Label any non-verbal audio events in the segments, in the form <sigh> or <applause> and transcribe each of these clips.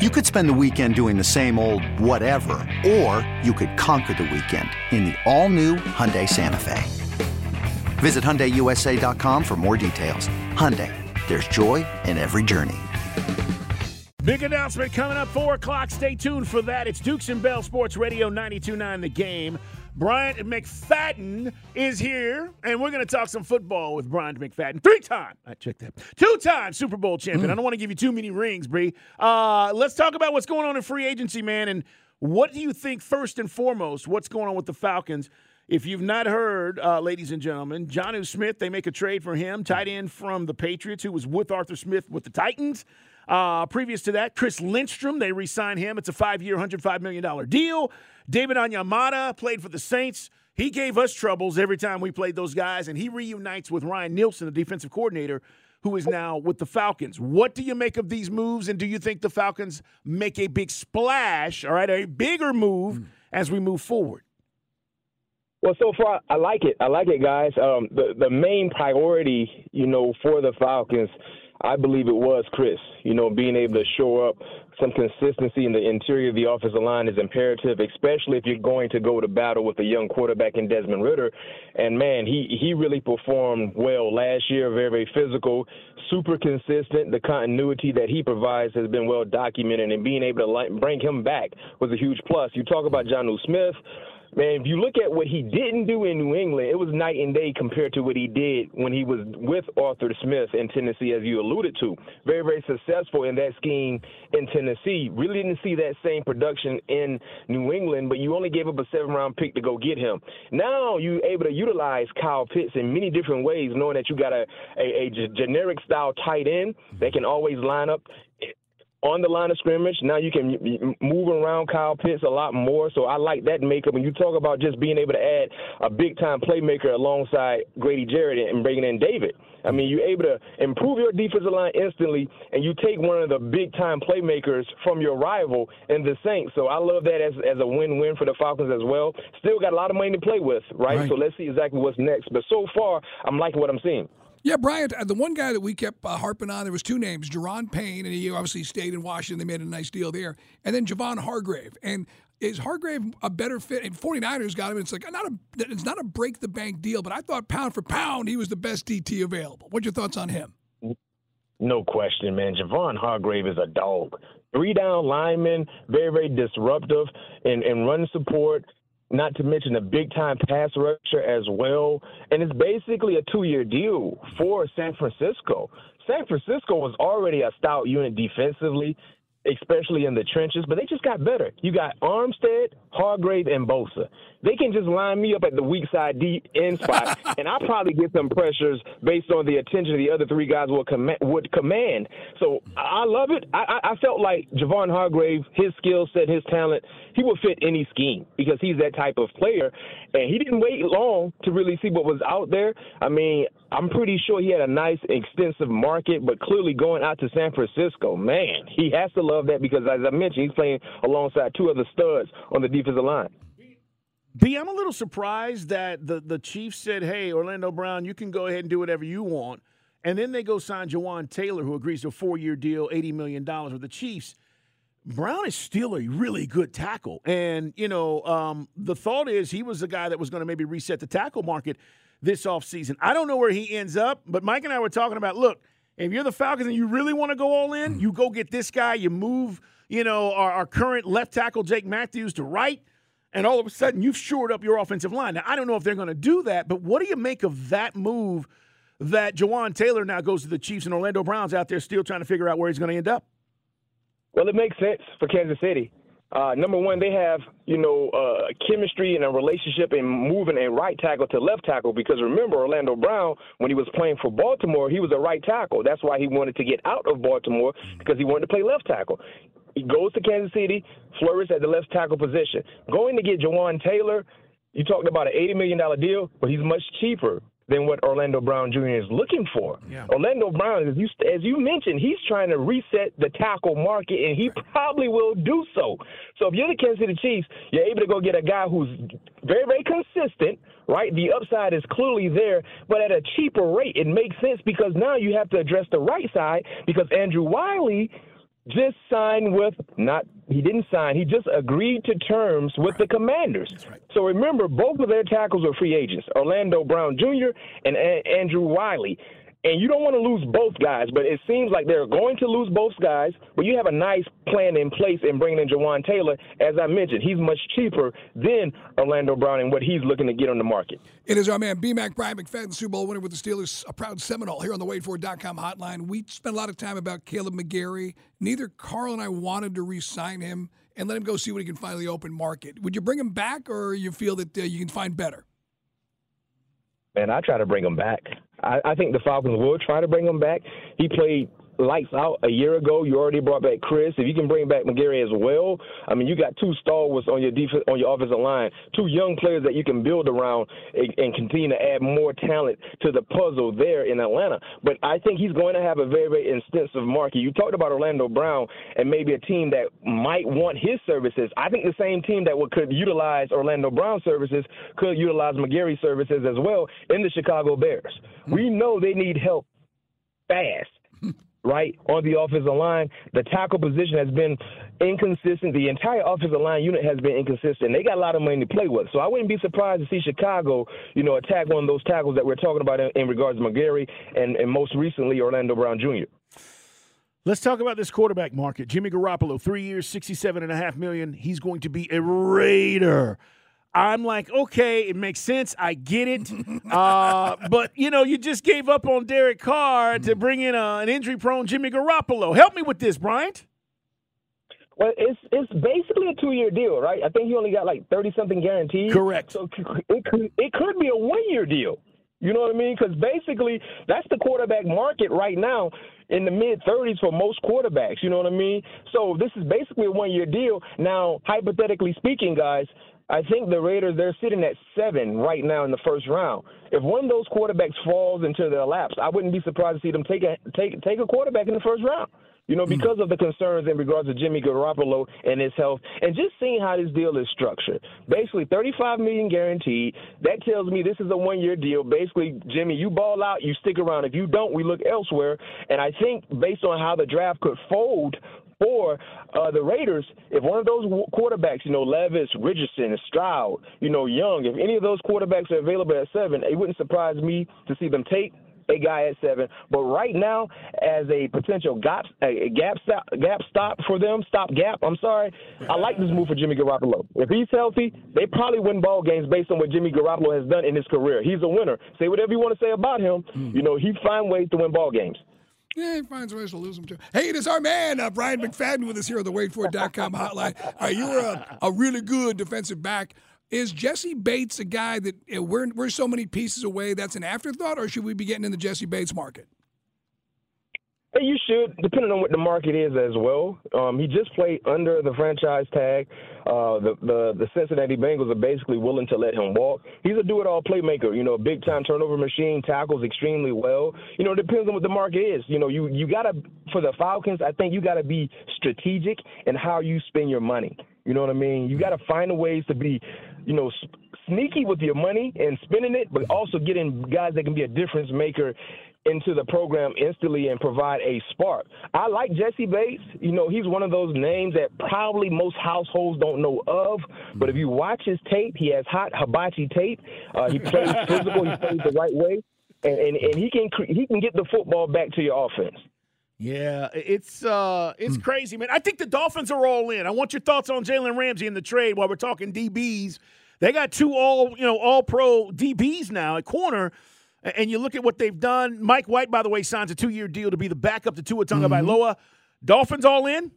You could spend the weekend doing the same old whatever, or you could conquer the weekend in the all-new Hyundai Santa Fe. Visit HyundaiUSA.com for more details. Hyundai, there's joy in every journey. Big announcement coming up, 4 o'clock. Stay tuned for that. It's Dukes and Bell Sports Radio 92.9 The Game. Bryant McFadden is here, and we're going to talk some football with Bryant McFadden. Three time, I checked that. Two time Super Bowl champion. I don't want to give you too many rings, Bree. Uh, let's talk about what's going on in free agency, man. And what do you think, first and foremost, what's going on with the Falcons? If you've not heard, uh, ladies and gentlemen, Jonnu Smith, they make a trade for him, tight end from the Patriots, who was with Arthur Smith with the Titans. Uh, previous to that, Chris Lindstrom, they re signed him. It's a five year, $105 million deal. David Onyemata played for the Saints. He gave us troubles every time we played those guys, and he reunites with Ryan Nielsen, the defensive coordinator, who is now with the Falcons. What do you make of these moves, and do you think the Falcons make a big splash, all right, a bigger move as we move forward? Well, so far I like it. I like it, guys. Um, the the main priority, you know, for the Falcons, I believe it was Chris. You know, being able to show up, some consistency in the interior of the offensive line is imperative, especially if you're going to go to battle with a young quarterback in Desmond Ridder. And man, he he really performed well last year. Very very physical, super consistent. The continuity that he provides has been well documented, and being able to bring him back was a huge plus. You talk about Jonnu Smith man, if you look at what he didn't do in New England, it was night and day compared to what he did when he was with Arthur Smith in Tennessee, as you alluded to. Very, very successful in that scheme in Tennessee. Really didn't see that same production in New England, but you only gave up a seven round pick to go get him. Now you're able to utilize Kyle Pitts in many different ways, knowing that you got a, a, a generic style tight end that can always line up on the line of scrimmage. Now you can move around Kyle Pitts a lot more. So I like that makeup. And you talk about just being able to add a big time playmaker alongside Grady Jarrett and bringing in David. I mean, you're able to improve your defensive line instantly, and you take one of the big time playmakers from your rival in the Saints. So I love that as, as a win win for the Falcons as well. Still got a lot of money to play with, right? right? So let's see exactly what's next. But so far, I'm liking what I'm seeing. Yeah, Bryant, uh, the one guy that we kept uh, harping on, there was two names, Daron Payne, and he obviously stayed in Washington. They made a nice deal there. And then Javon Hargrave. And is Hargrave a better fit? And 49ers got him. It's like not a it's not a break the bank deal, but I thought pound for pound he was the best DT available. What's your thoughts on him? No question, man. Javon Hargrave is a dog. Three down lineman, very, very disruptive in, in run support not to mention a big time pass rusher as well. And it's basically a two year deal for San Francisco. San Francisco was already a stout unit defensively especially in the trenches, but they just got better. You got Armstead, Hargrave, and Bosa. They can just line me up at the weak side deep end spot, <laughs> and I'll probably get some pressures based on the attention the other three guys will com- would command. So I love it. I, I felt like Javon Hargrave, his skill set, his talent, he would fit any scheme because he's that type of player. And he didn't wait long to really see what was out there. I mean, I'm pretty sure he had a nice, extensive market, but clearly going out to San Francisco, man, he has to love that because, as I mentioned, he's playing alongside two other studs on the defensive line. B, I'm a little surprised that the, the Chiefs said, hey, Orlando Brown, you can go ahead and do whatever you want. And then they go sign Jawaan Taylor, who agrees to a four year deal, $80 million with the Chiefs. Brown is still a really good tackle. And, you know, um, the thought is he was the guy that was going to maybe reset the tackle market this offseason. I don't know where he ends up, but Mike and I were talking about look, if you're the Falcons and you really want to go all in, you go get this guy, you move, you know, our, our current left tackle, Jake Matthews, to right, and all of a sudden you've shored up your offensive line. Now, I don't know if they're going to do that, but what do you make of that move that Jawaan Taylor now goes to the Chiefs and Orlando Browns out there still trying to figure out where he's going to end up? Well, it makes sense for Kansas City. Uh, number one, they have you know uh, chemistry and a relationship in moving a right tackle to left tackle because remember Orlando Brown when he was playing for Baltimore he was a right tackle. That's why he wanted to get out of Baltimore because he wanted to play left tackle. he goes to Kansas City, flourishes at the left tackle position. Going to get Jawaan Taylor, you talked about an $80 million deal, but he's much cheaper than what Orlando Brown Jr. is looking for. Yeah. Orlando Brown, as you as you mentioned, he's trying to reset the tackle market, and he probably will do so. So if you're the Kansas City Chiefs, you're able to go get a guy who's very very consistent. Right, the upside is clearly there, but at a cheaper rate. It makes sense because now you have to address the right side because Andrew Wylie just signed with not he didn't sign he just agreed to terms with the commanders right. so remember both of their tackles are free agents orlando brown jr and A- andrew wylie and you don't want to lose both guys, but it seems like they're going to lose both guys. But you have a nice plan in place in bringing in Jawaan Taylor. As I mentioned, he's much cheaper than Orlando Brown and what he's looking to get on the market. It is our man, B-Mac Bryant McFadden, Super Bowl winner with the Steelers, a proud Seminole here on the WadeFord.com hotline. We spent a lot of time about Kaleb McGary. Neither Carl and I wanted to re-sign him and let him go see what he can find in the open market. Would you bring him back, or you feel that uh, you can find better? Man, I try to bring him back. I, I think the Falcons will try to bring him back. He played lights out a year ago. You already brought back Chris. If you can bring back McGary as well, I mean, you got two stalwarts on your defense, on your offensive line, two young players that you can build around and, and continue to add more talent to the puzzle there in Atlanta. But I think he's going to have a very, very extensive market. You talked about Orlando Brown and maybe a team that might want his services. I think the same team that would, could utilize Orlando Brown services could utilize McGary services as well in the Chicago Bears. We know they need help fast right, on the offensive line. The tackle position has been inconsistent. The entire offensive line unit has been inconsistent. They got a lot of money to play with. So I wouldn't be surprised to see Chicago, you know, attack one of those tackles that we're talking about in, in regards to McGary and, and most recently Orlando Brown Jr. Let's talk about this quarterback market. Jimmy Garoppolo, three years, sixty-seven and a half million. He's going to be a Raider. I'm like, okay, it makes sense. I get it. Uh, <laughs> but, you know, you just gave up on Derek Carr to bring in a, an injury prone Jimmy Garoppolo. Help me with this, Bryant. Well, it's it's basically a two year deal, right? I think he only got like thirty something guaranteed. Correct. So it could it could be a one year deal. You know what I mean? Because basically that's the quarterback market right now in the mid 30s for most quarterbacks. You know what I mean? So this is basically a one year deal. Now, hypothetically speaking, guys, I think the Raiders they're sitting at seven right now in the first round. If one of those quarterbacks falls into their laps, I wouldn't be surprised to see them take a take take a quarterback in the first round. You know, hmm. because of the concerns in regards to Jimmy Garoppolo and his health, and just seeing how this deal is structured. Basically, 35 million guaranteed. That tells me this is a one-year deal. Basically, Jimmy, you ball out, you stick around. If you don't, we look elsewhere. And I think based on how the draft could fold for uh, the Raiders, if one of those quarterbacks, you know, Levis, Richardson, Stroud, you know, Young, if any of those quarterbacks are available at seven, it wouldn't surprise me to see them take a guy at seven. But right now, as a potential gap a gap stop, gap stop for them, stop gap. I'm sorry. I like this move for Jimmy Garoppolo. If he's healthy, they probably win ball games based on what Jimmy Garoppolo has done in his career. He's a winner. Say whatever you want to say about him. You know, he find ways to win ball games. Yeah, he finds ways to lose them too. Hey, it is our man, uh, Bryant McFadden, with us here on the WadeFord.com hotline. Right, you were a, a really good defensive back. Is Jessie Bates a guy that know, we're, we're so many pieces away that's an afterthought, or should we be getting in the Jessie Bates market? Hey, you should, depending on what the market is as well. Um, he just played under the franchise tag. Uh, the, the the Cincinnati Bengals are basically willing to let him walk. He's a do-it-all playmaker. You know, big time turnover machine, tackles extremely well. You know, it depends on what the market is. You know, you you gotta for the Falcons. I think you gotta be strategic in how you spend your money. You know what I mean? You gotta find ways to be, you know. Sp- sneaky with your money and spending it, but also getting guys that can be a difference maker into the program instantly and provide a spark. I like Jessie Bates. You know, he's one of those names that probably most households don't know of. But if you watch his tape, he has hot hibachi tape. Uh, he plays <laughs> physical. He plays the right way, and, and and he can he can get the football back to your offense. Yeah, it's uh, it's crazy, man. I think the Dolphins are all in. I want your thoughts on Jalen Ramsey in the trade while we're talking DBs. They got two all you know all pro DBs now at corner. And you look at what they've done. Mike White, by the way, signs a two year deal to be the backup to Tua Tonga mm-hmm. Bailoa. Dolphins all in?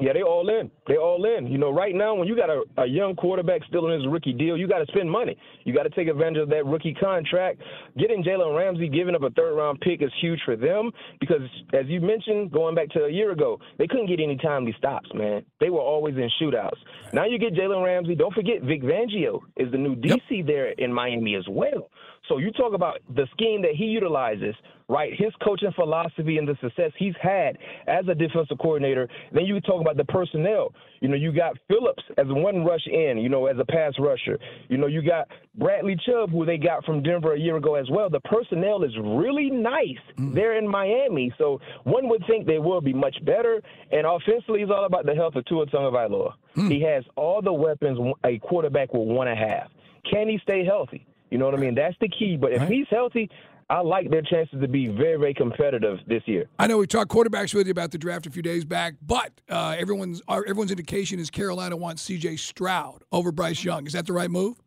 Yeah, they all in. They all in. You know, right now when you got a, a young quarterback still in his rookie deal, you got to spend money. You got to take advantage of that rookie contract. Getting Jalen Ramsey, giving up a third round pick is huge for them because, as you mentioned, going back to a year ago, they couldn't get any timely stops. Man, they were always in shootouts. Now you get Jalen Ramsey. Don't forget Vic Fangio is the new DC yep. there in Miami as well. So you talk about the scheme that he utilizes, right? His coaching philosophy and the success he's had as a defensive coordinator. Then you talk about the personnel. You know, you got Phillips as one rush in, you know, as a pass rusher. You know, you got Bradley Chubb, who they got from Denver a year ago as well. The personnel is really nice mm. there in Miami. So one would think they will be much better. And offensively, it's all about the health of Tua Tagovailoa. Mm. He has all the weapons a quarterback will want to have. Can he stay healthy? You know what I mean? That's the key. But if right. he's healthy, I like their chances to be very, very competitive this year. I know we talked quarterbacks with you about the draft a few days back, but uh, everyone's everyone's indication is Carolina wants C.J. Stroud over Bryce Young. Is that the right move?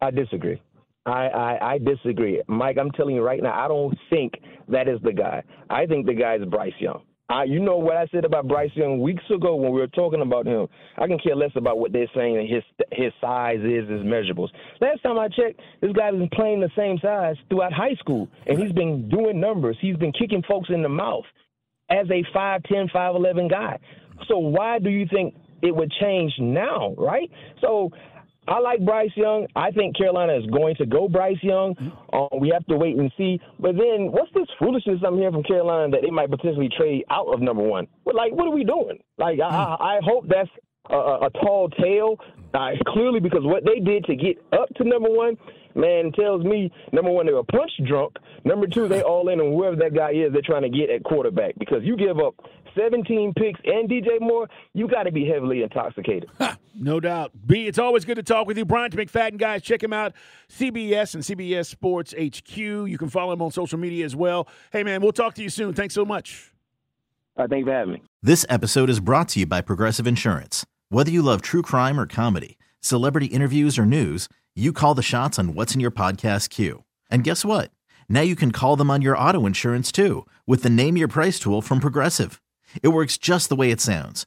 I disagree. I, I, I disagree, Mike. I'm telling you right now, I don't think that is the guy. I think the guy is Bryce Young. I, you know what I said about Bryce Young weeks ago when we were talking about him. I can care less about what they're saying his his size is, his measurables. Last time I checked, this guy's been playing the same size throughout high school, and he's been doing numbers. He's been kicking folks in the mouth as a 5'10", 5'11 guy. So why do you think it would change now, right? So I like Bryce Young. I think Carolina is going to go Bryce Young. Um, we have to wait and see. But then, what's this foolishness I'm hearing from Carolina that they might potentially trade out of number one? But like, what are we doing? Like, I, I hope that's a, a tall tale. Uh, clearly, because what they did to get up to number one, man, tells me number one they were punch drunk. Number two, they all in on whoever that guy is they're trying to get at quarterback. Because you give up 17 picks and DJ Moore, you got to be heavily intoxicated. No doubt. B, it's always good to talk with you. Bryant McFadden, guys, check him out. CBS and CBS Sports HQ. You can follow him on social media as well. Hey, man, we'll talk to you soon. Thanks so much. Uh, thanks for having me. This episode is brought to you by Progressive Insurance. Whether you love true crime or comedy, celebrity interviews or news, you call the shots on what's in your podcast queue. And guess what? Now you can call them on your auto insurance too with the Name Your Price tool from Progressive. It works just the way it sounds.